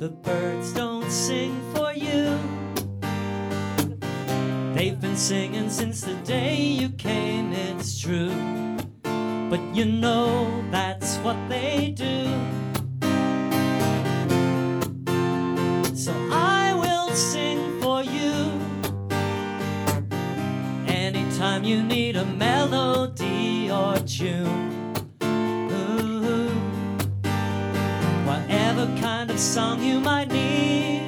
The birds don't sing for you. They've been singing since the day you came, it's true. But you know that's what they do. So I will sing for you. Anytime you need a melody or tune. Song you might need.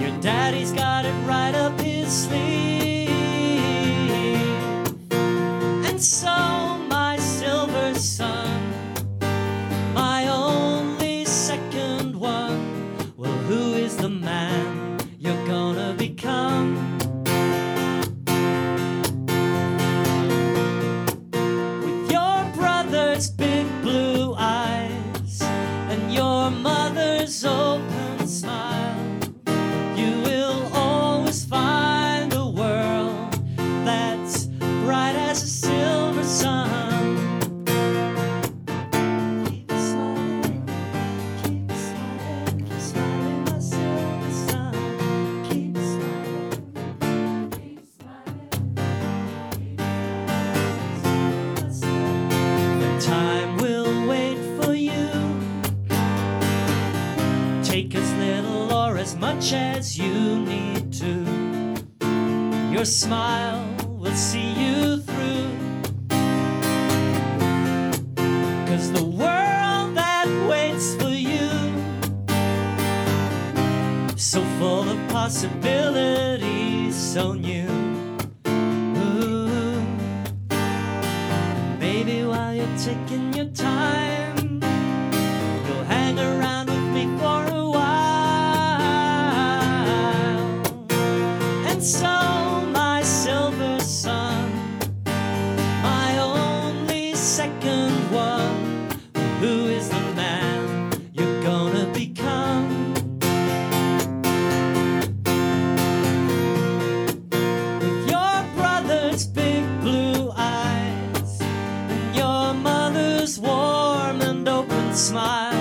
Your daddy's got it right up his sleeve. And so, my silver son, my only second one, well, who is the man you're gonna become? With your brother's Take as little or as much as you need to. Your smile will see you through. Cause the world that waits for you, so full of possibilities, so new. Ooh. Baby, while you're taking your time, big blue eyes and your mother's warm and open smile.